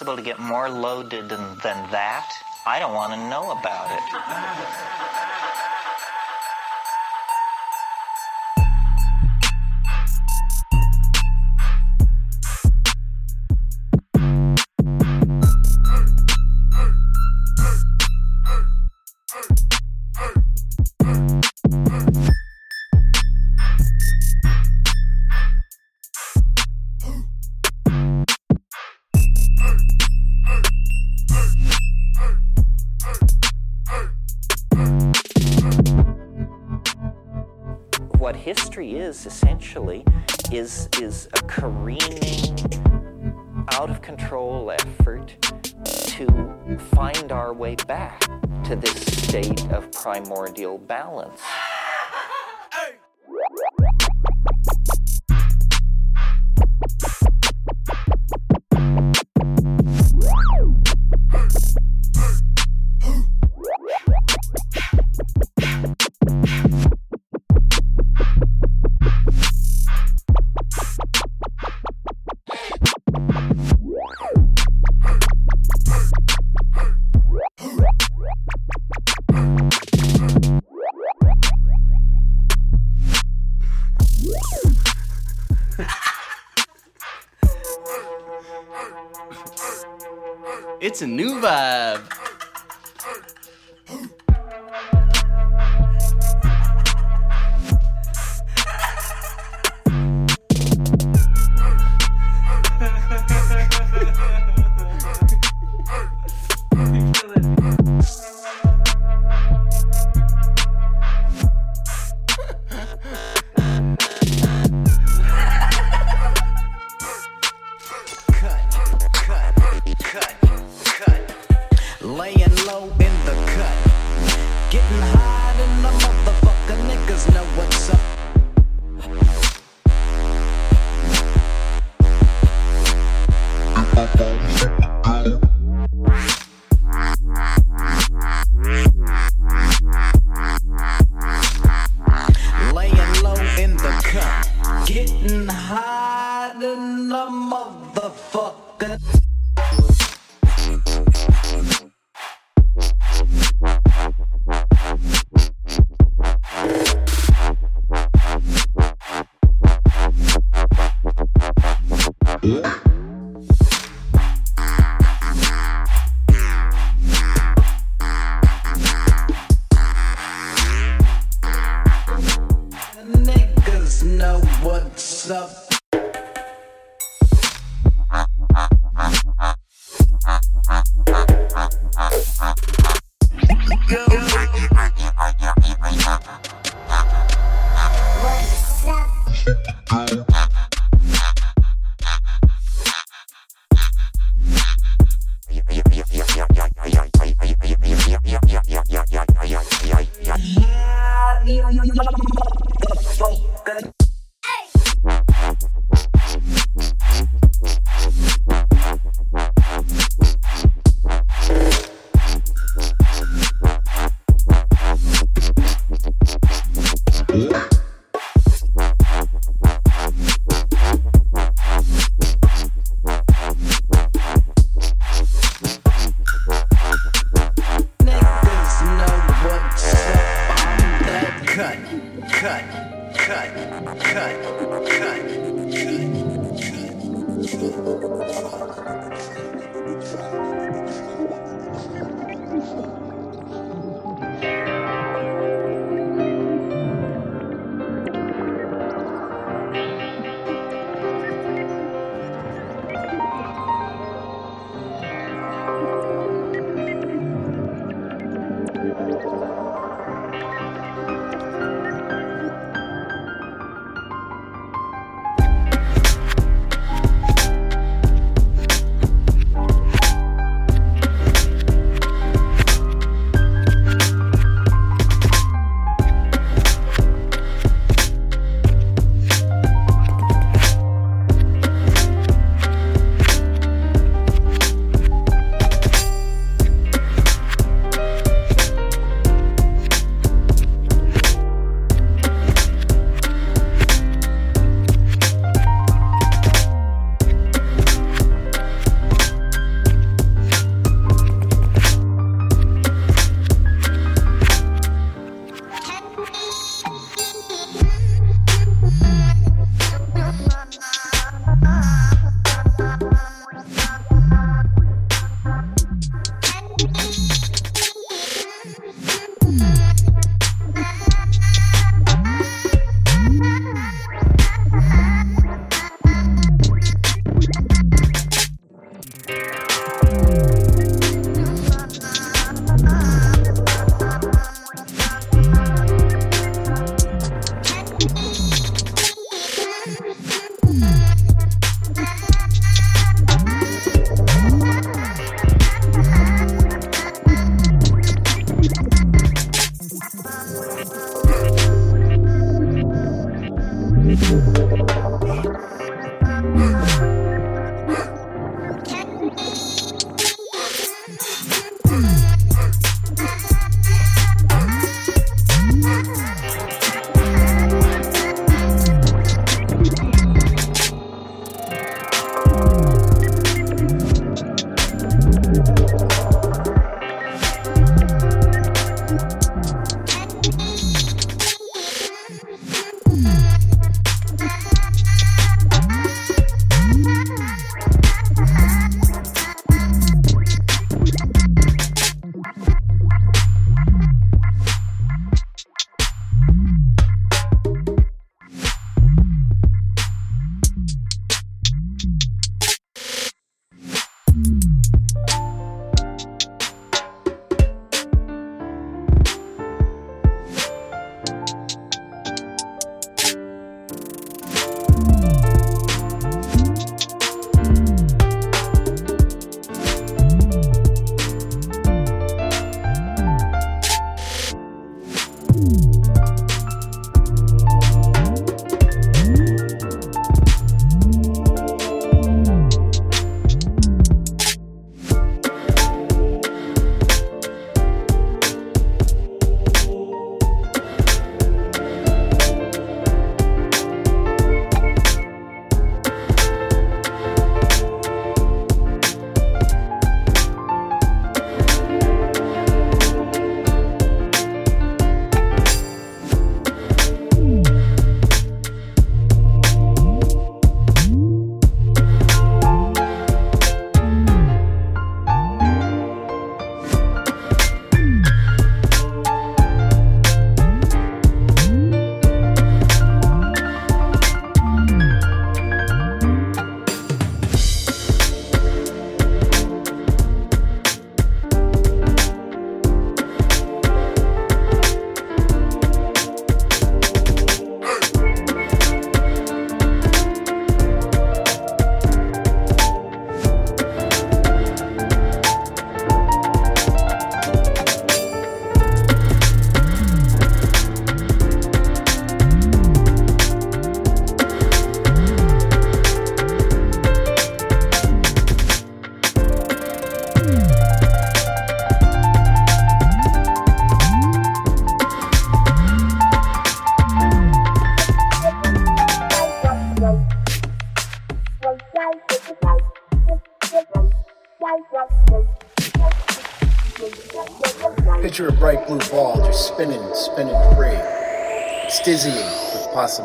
possible to get more loaded than, than that? I don't want to know about it. primordial balance. It's a new vibe.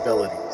With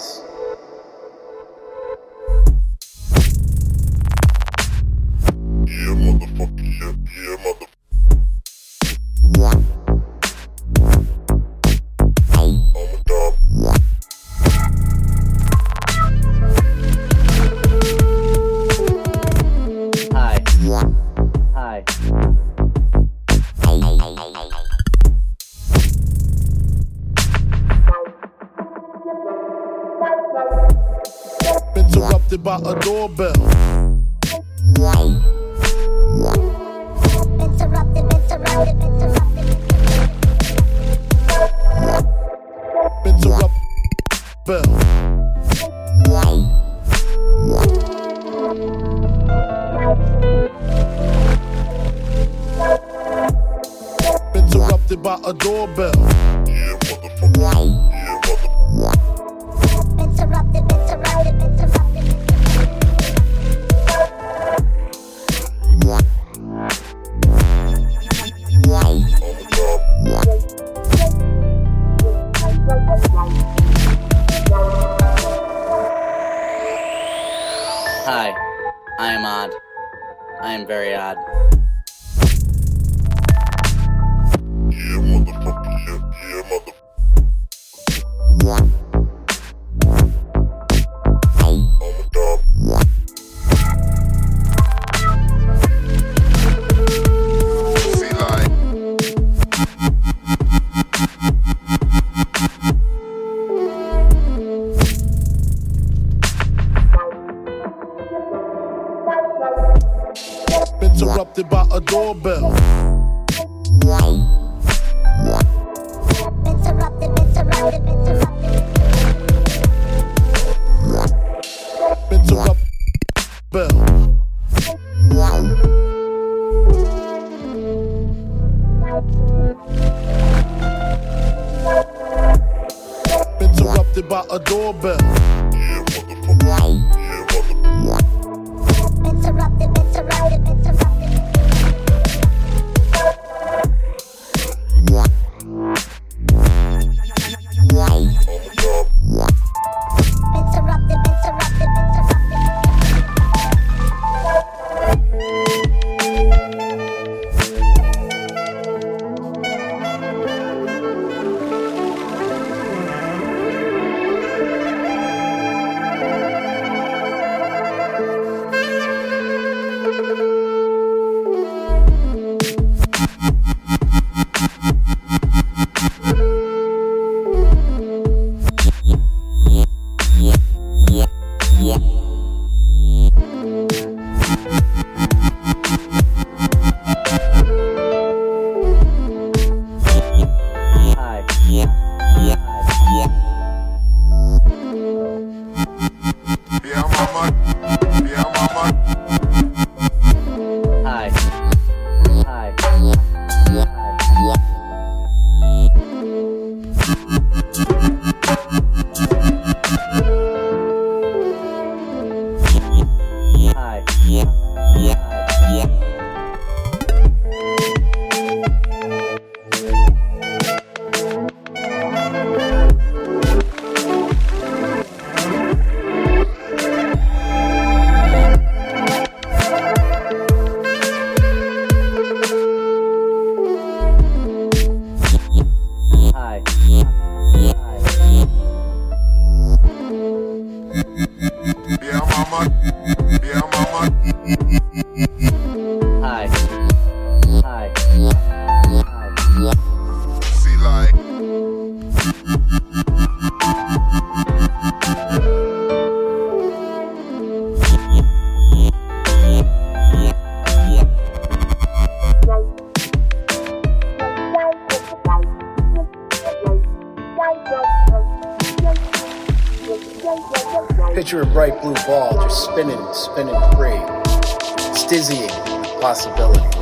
blue ball just spinning, spinning free. It's dizzying with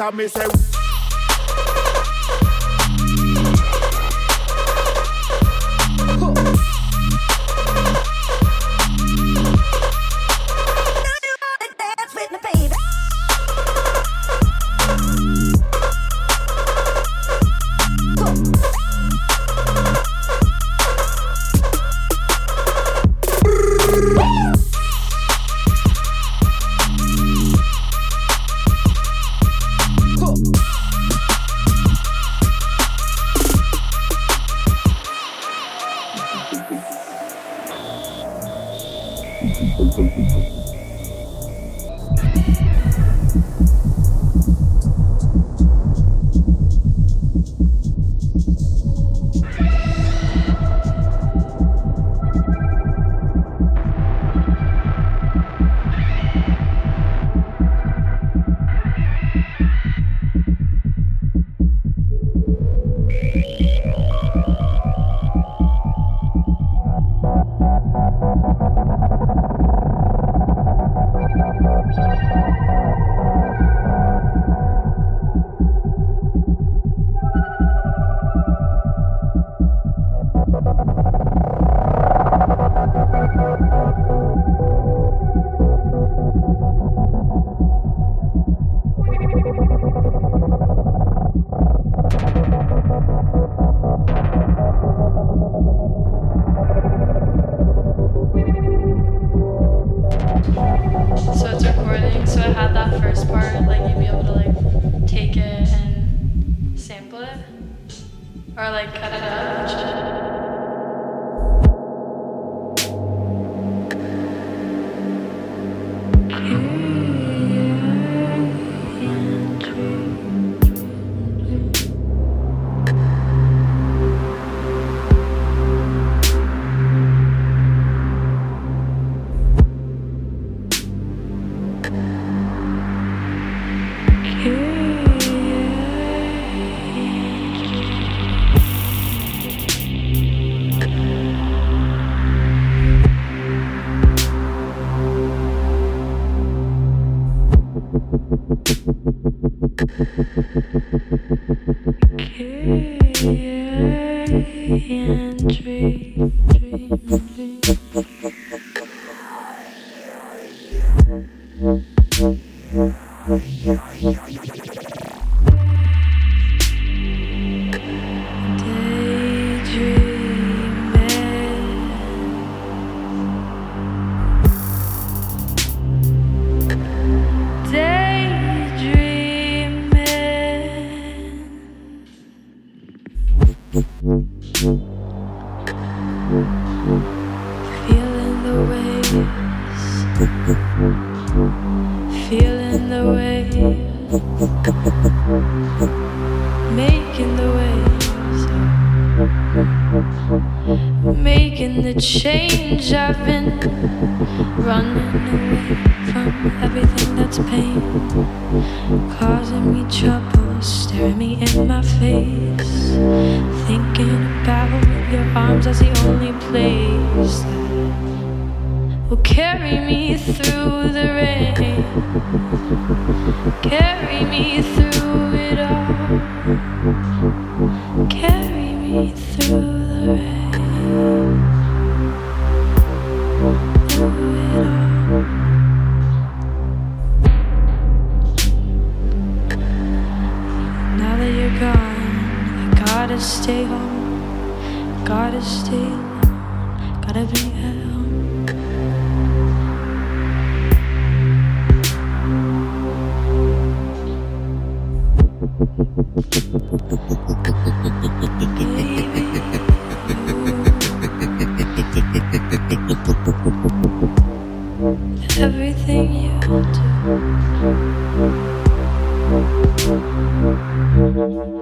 I me say Gotta stay home. Gotta stay home. Gotta be at home. Baby, everything you do.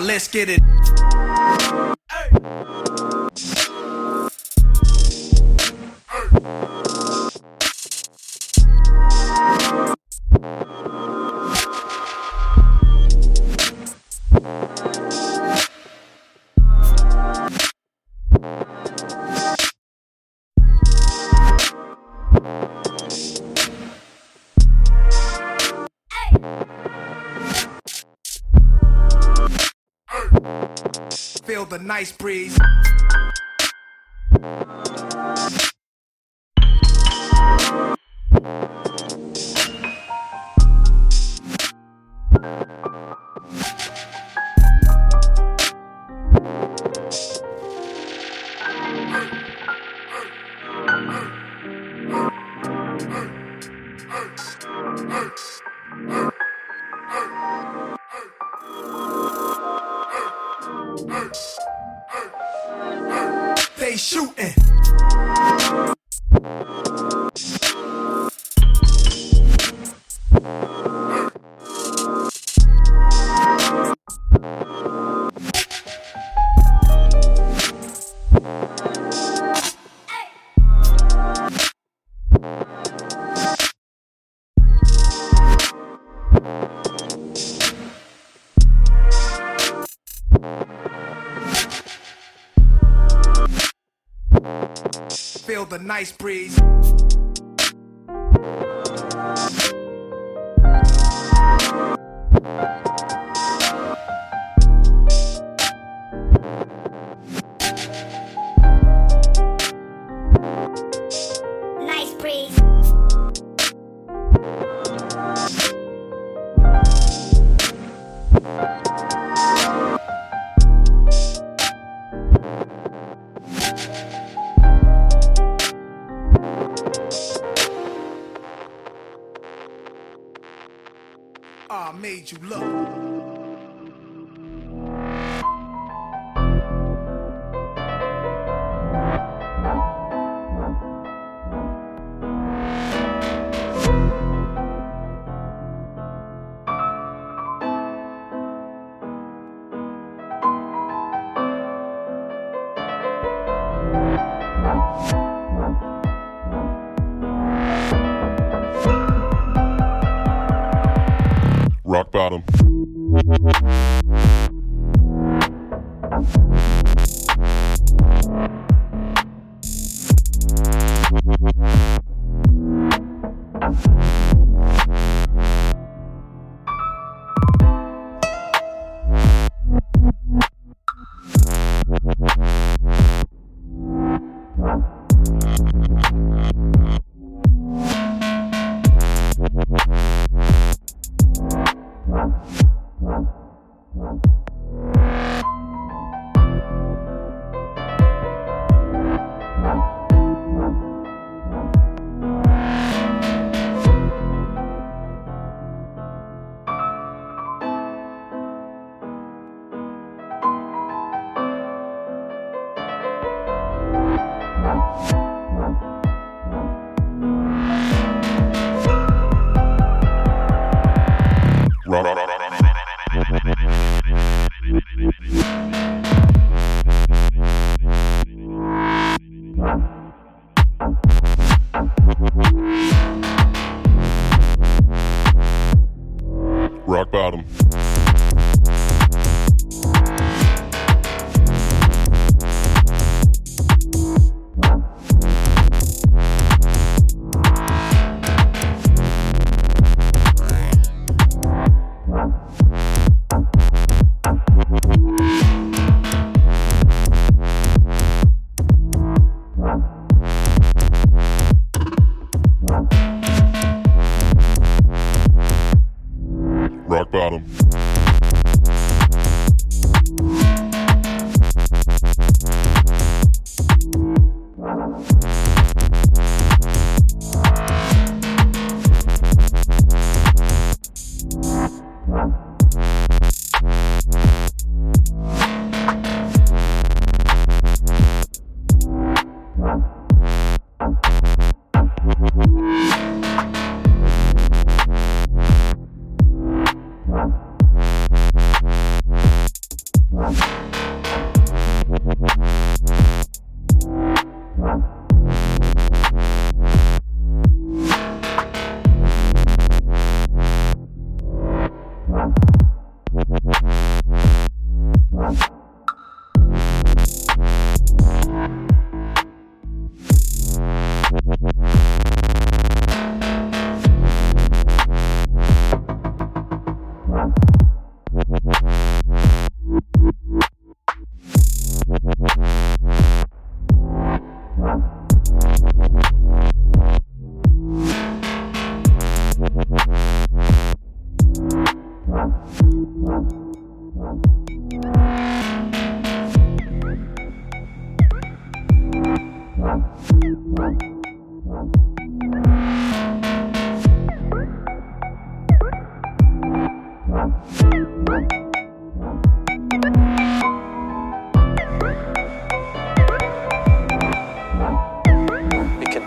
Let's get it. Nice breeze. Nice breeze. Aw made you look.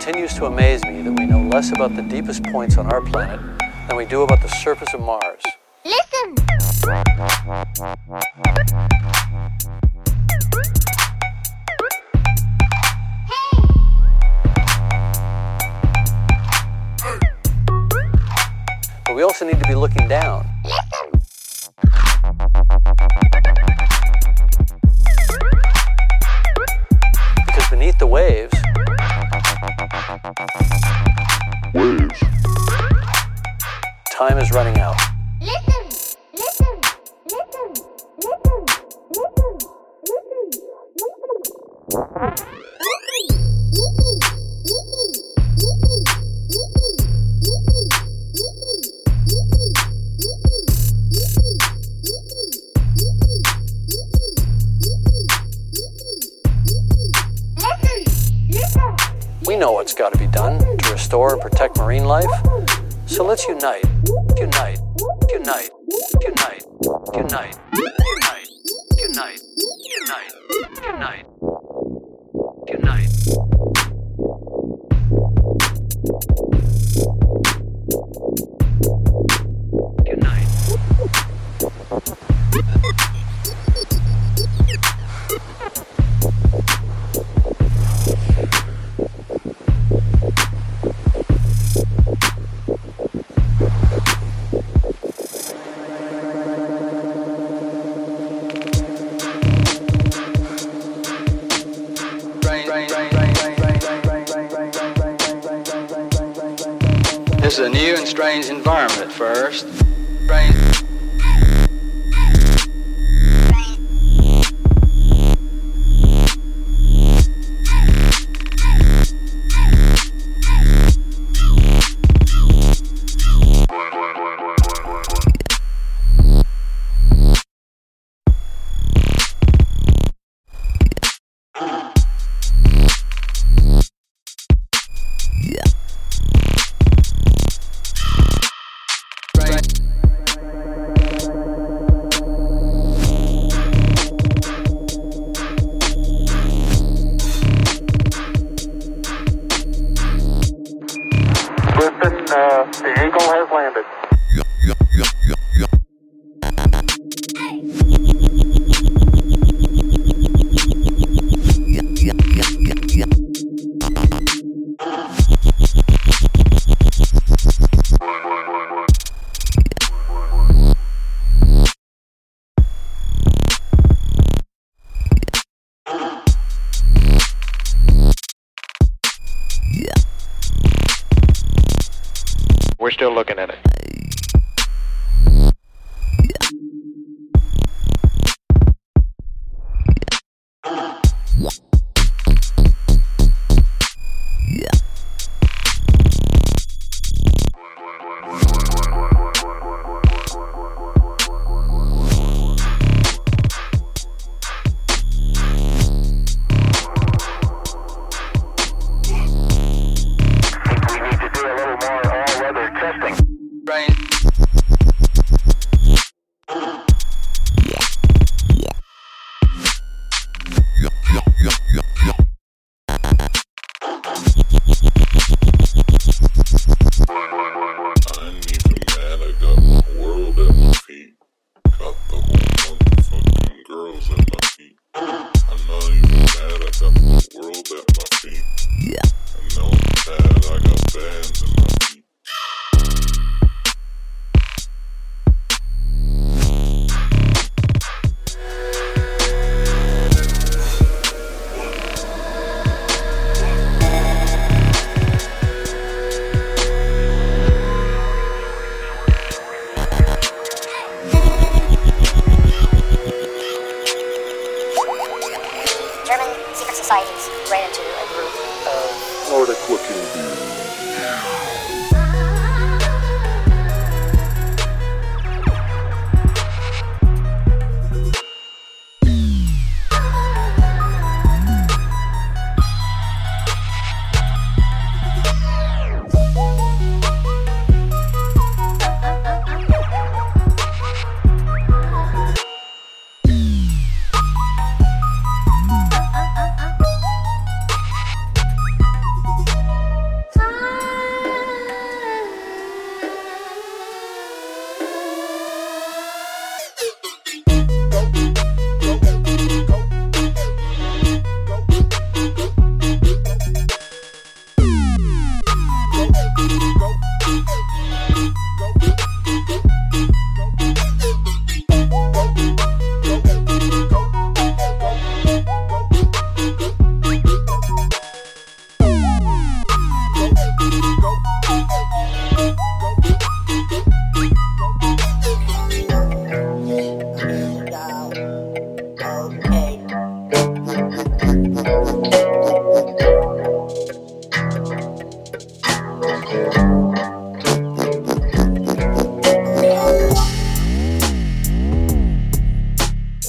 Continues to amaze me that we know less about the deepest points on our planet than we do about the surface of Mars. Listen. But we also need to be looking down. Waves. time is running out. Let's unite.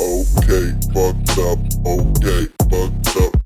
okay, fucked up, okay, fucked up.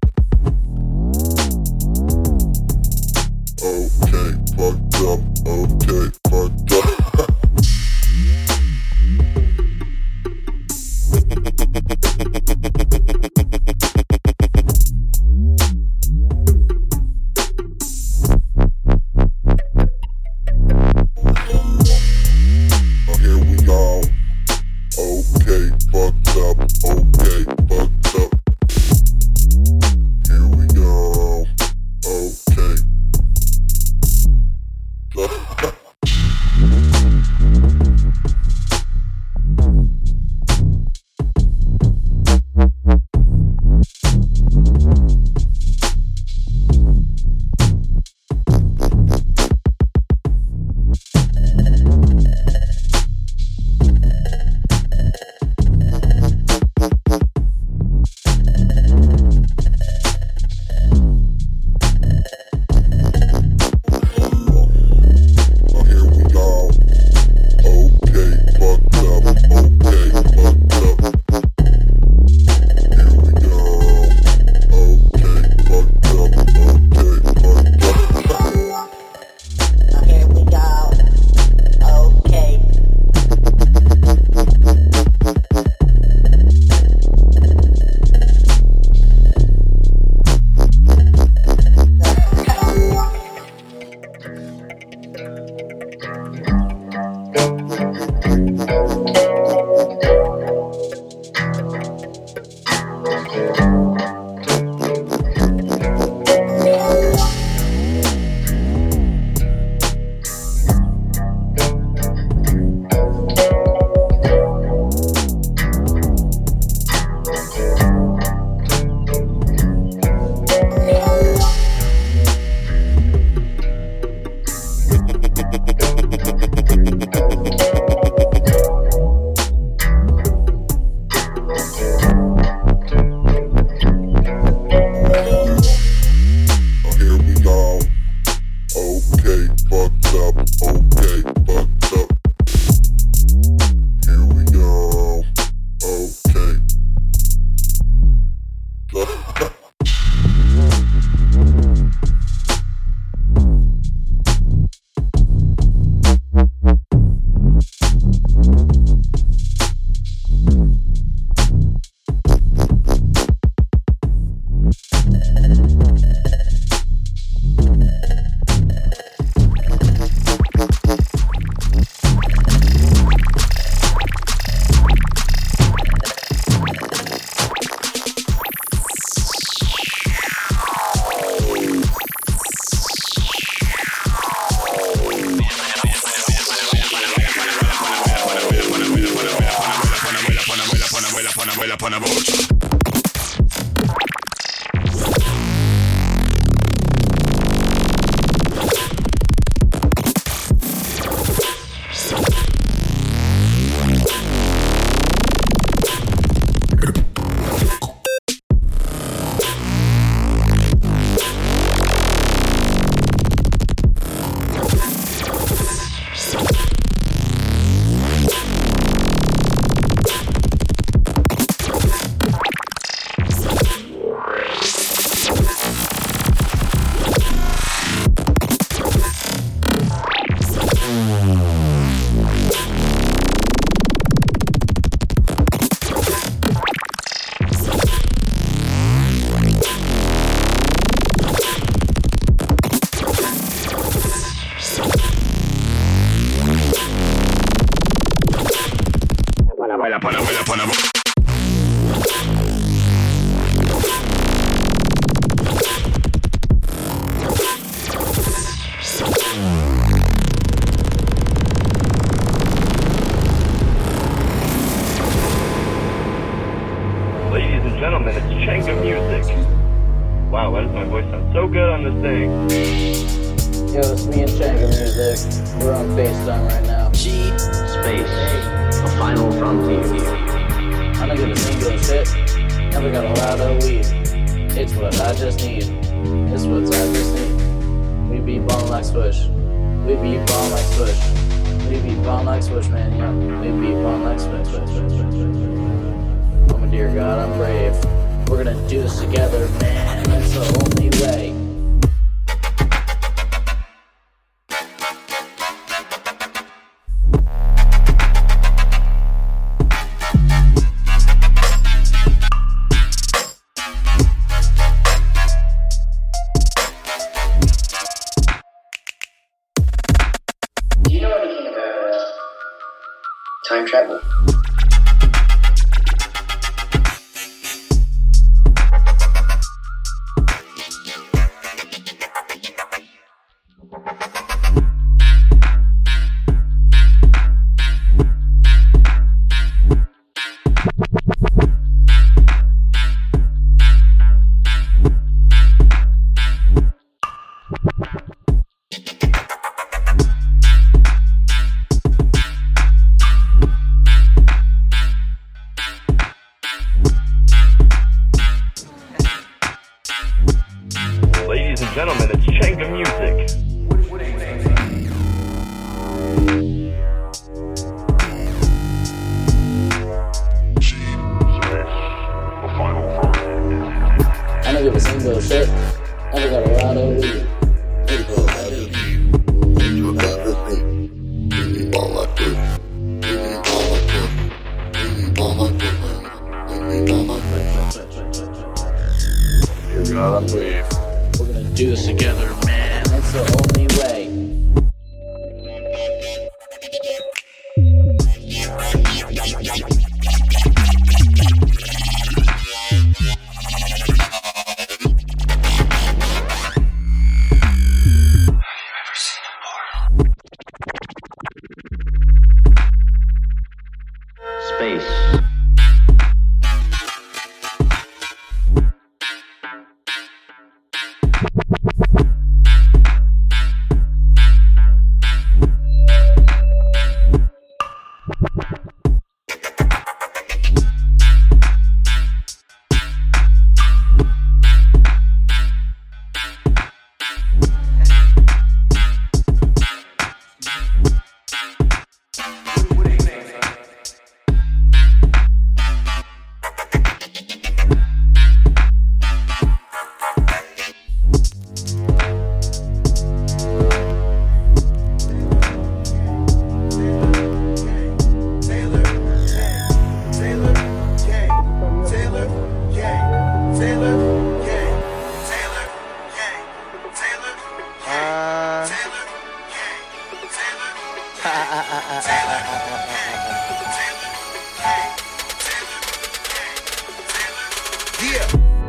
Yeah,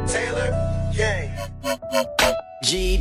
Taylor, Gang. G.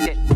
mama,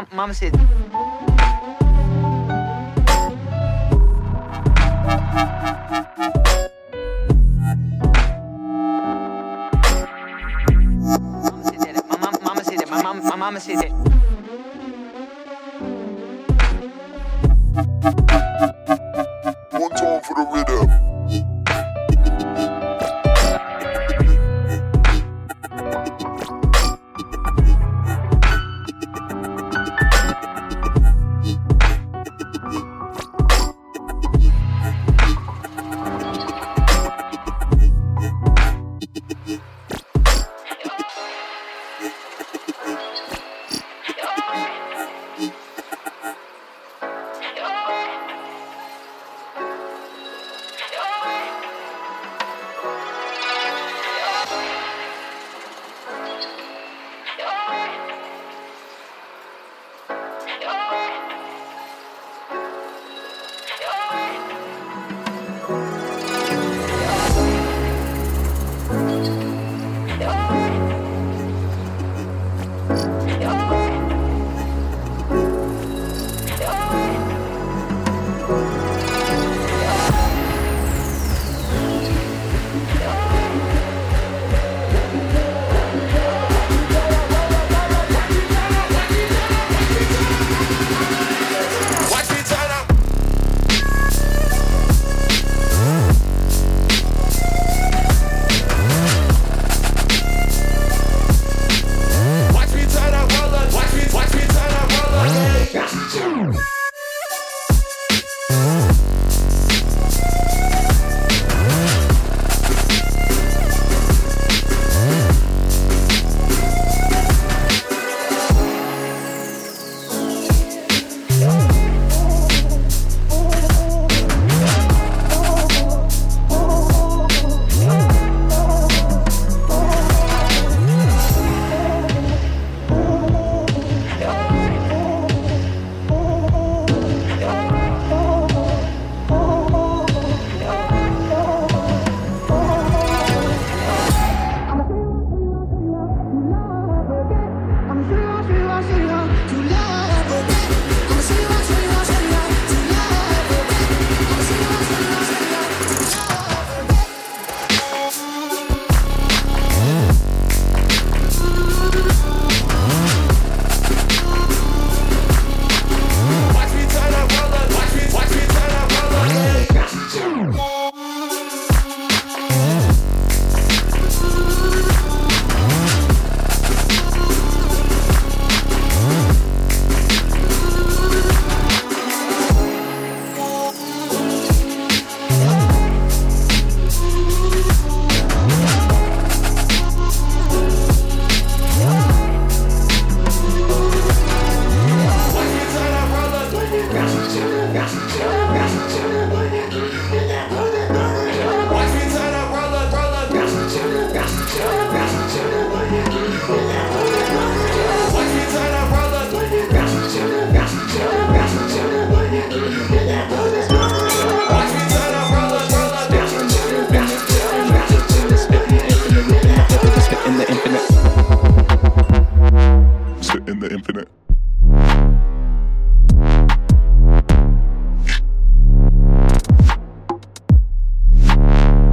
mom, mom, said mama said that.